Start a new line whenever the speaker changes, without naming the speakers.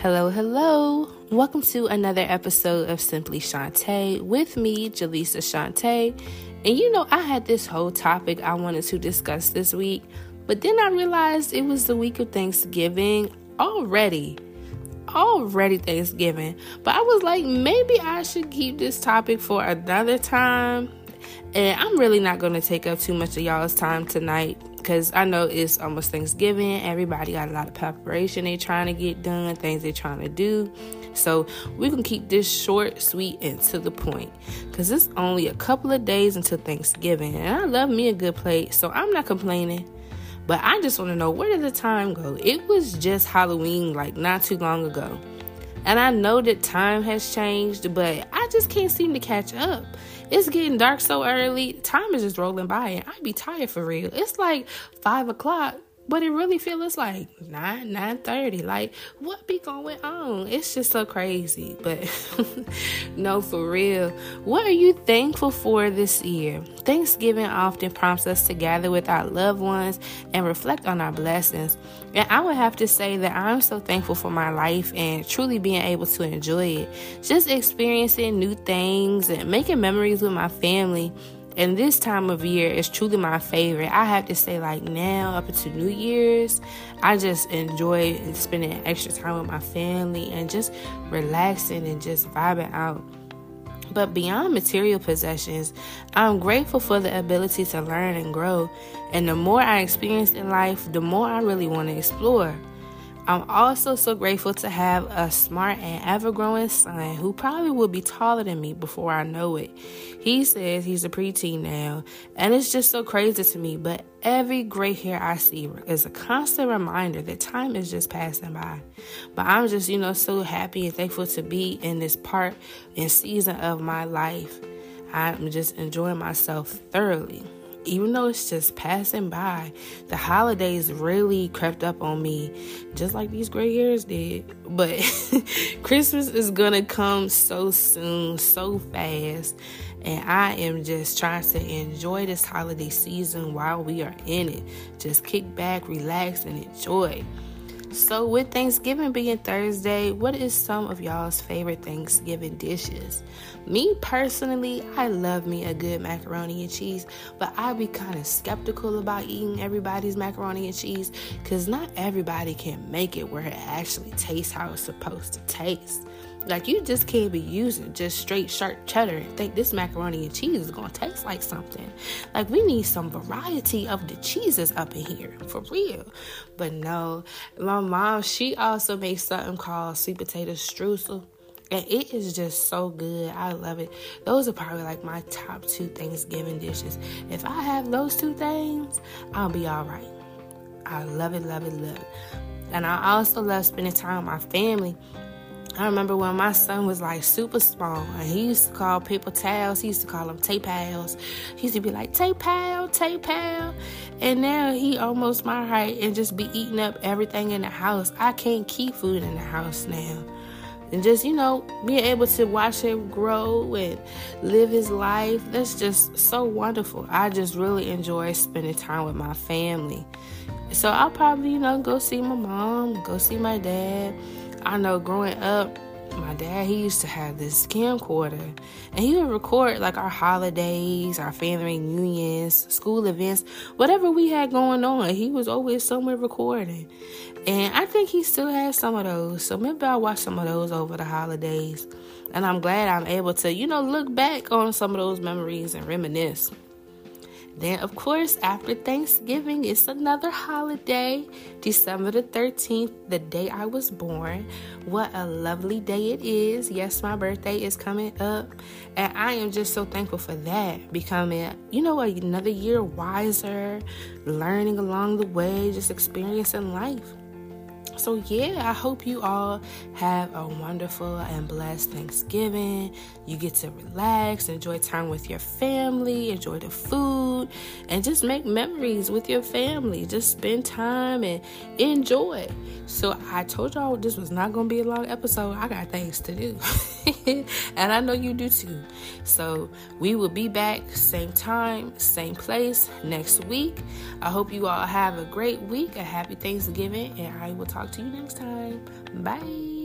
Hello, hello. Welcome to another episode of Simply Shaunte' with me, Jaleesa Shaunte'. And you know, I had this whole topic I wanted to discuss this week, but then I realized it was the week of Thanksgiving already. Already Thanksgiving. But I was like, maybe I should keep this topic for another time. And I'm really not going to take up too much of y'all's time tonight because I know it's almost Thanksgiving. Everybody got a lot of preparation they're trying to get done, things they're trying to do. So we can keep this short, sweet, and to the point because it's only a couple of days until Thanksgiving. And I love me a good plate, so I'm not complaining. But I just want to know where did the time go? It was just Halloween like not too long ago. And I know that time has changed, but I just can't seem to catch up. It's getting dark so early. Time is just rolling by, and I'd be tired for real. It's like five o'clock but it really feels like 9 9 30 like what be going on? It's just so crazy. But no for real. What are you thankful for this year? Thanksgiving often prompts us to gather with our loved ones and reflect on our blessings. And i would have to say that i'm so thankful for my life and truly being able to enjoy it. Just experiencing new things and making memories with my family and this time of year is truly my favorite. I have to say, like now up until New Year's, I just enjoy spending extra time with my family and just relaxing and just vibing out. But beyond material possessions, I'm grateful for the ability to learn and grow. And the more I experience in life, the more I really want to explore. I'm also so grateful to have a smart and ever growing son who probably will be taller than me before I know it. He says he's a preteen now, and it's just so crazy to me. But every gray hair I see is a constant reminder that time is just passing by. But I'm just, you know, so happy and thankful to be in this part and season of my life. I'm just enjoying myself thoroughly even though it's just passing by, the holidays really crept up on me, just like these gray hairs did. But Christmas is gonna come so soon, so fast. And I am just trying to enjoy this holiday season while we are in it. Just kick back, relax, and enjoy. So, with Thanksgiving being Thursday, what is some of y'all's favorite Thanksgiving dishes? Me personally, I love me a good macaroni and cheese, but I be kind of skeptical about eating everybody's macaroni and cheese because not everybody can make it where it actually tastes how it's supposed to taste. Like you just can't be using just straight sharp cheddar and think this macaroni and cheese is gonna taste like something. Like we need some variety of the cheeses up in here for real. But no, my mom she also makes something called sweet potato streusel. And it is just so good. I love it. Those are probably like my top two Thanksgiving dishes. If I have those two things, I'll be all right. I love it, love it, love it. And I also love spending time with my family. I remember when my son was like super small and he used to call paper towels, he used to call them tape pals. He used to be like, tape pal, tape pal. And now he almost my height and just be eating up everything in the house. I can't keep food in the house now. And just, you know, being able to watch him grow and live his life, that's just so wonderful. I just really enjoy spending time with my family. So I'll probably, you know, go see my mom, go see my dad I know growing up, my dad he used to have this camcorder and he would record like our holidays our family reunions school events whatever we had going on he was always somewhere recording. And i think he still has some of those so maybe i'll watch some of those over the holidays. And i'm glad i'm able to you know look back on some of those memories and reminisce then, of course, after Thanksgiving, it's another holiday, December the 13th, the day I was born. What a lovely day it is. Yes, my birthday is coming up, and I am just so thankful for that. Becoming, you know, another year wiser, learning along the way, just experiencing life. So, yeah, I hope you all have a wonderful and blessed Thanksgiving. You get to relax, enjoy time with your family, enjoy the food, and just make memories with your family. Just spend time and enjoy. So, I told y'all this was not going to be a long episode. I got things to do, and I know you do too. So, we will be back same time, same place next week. I hope you all have a great week, a happy Thanksgiving, and I will talk talk to you next time. Bye.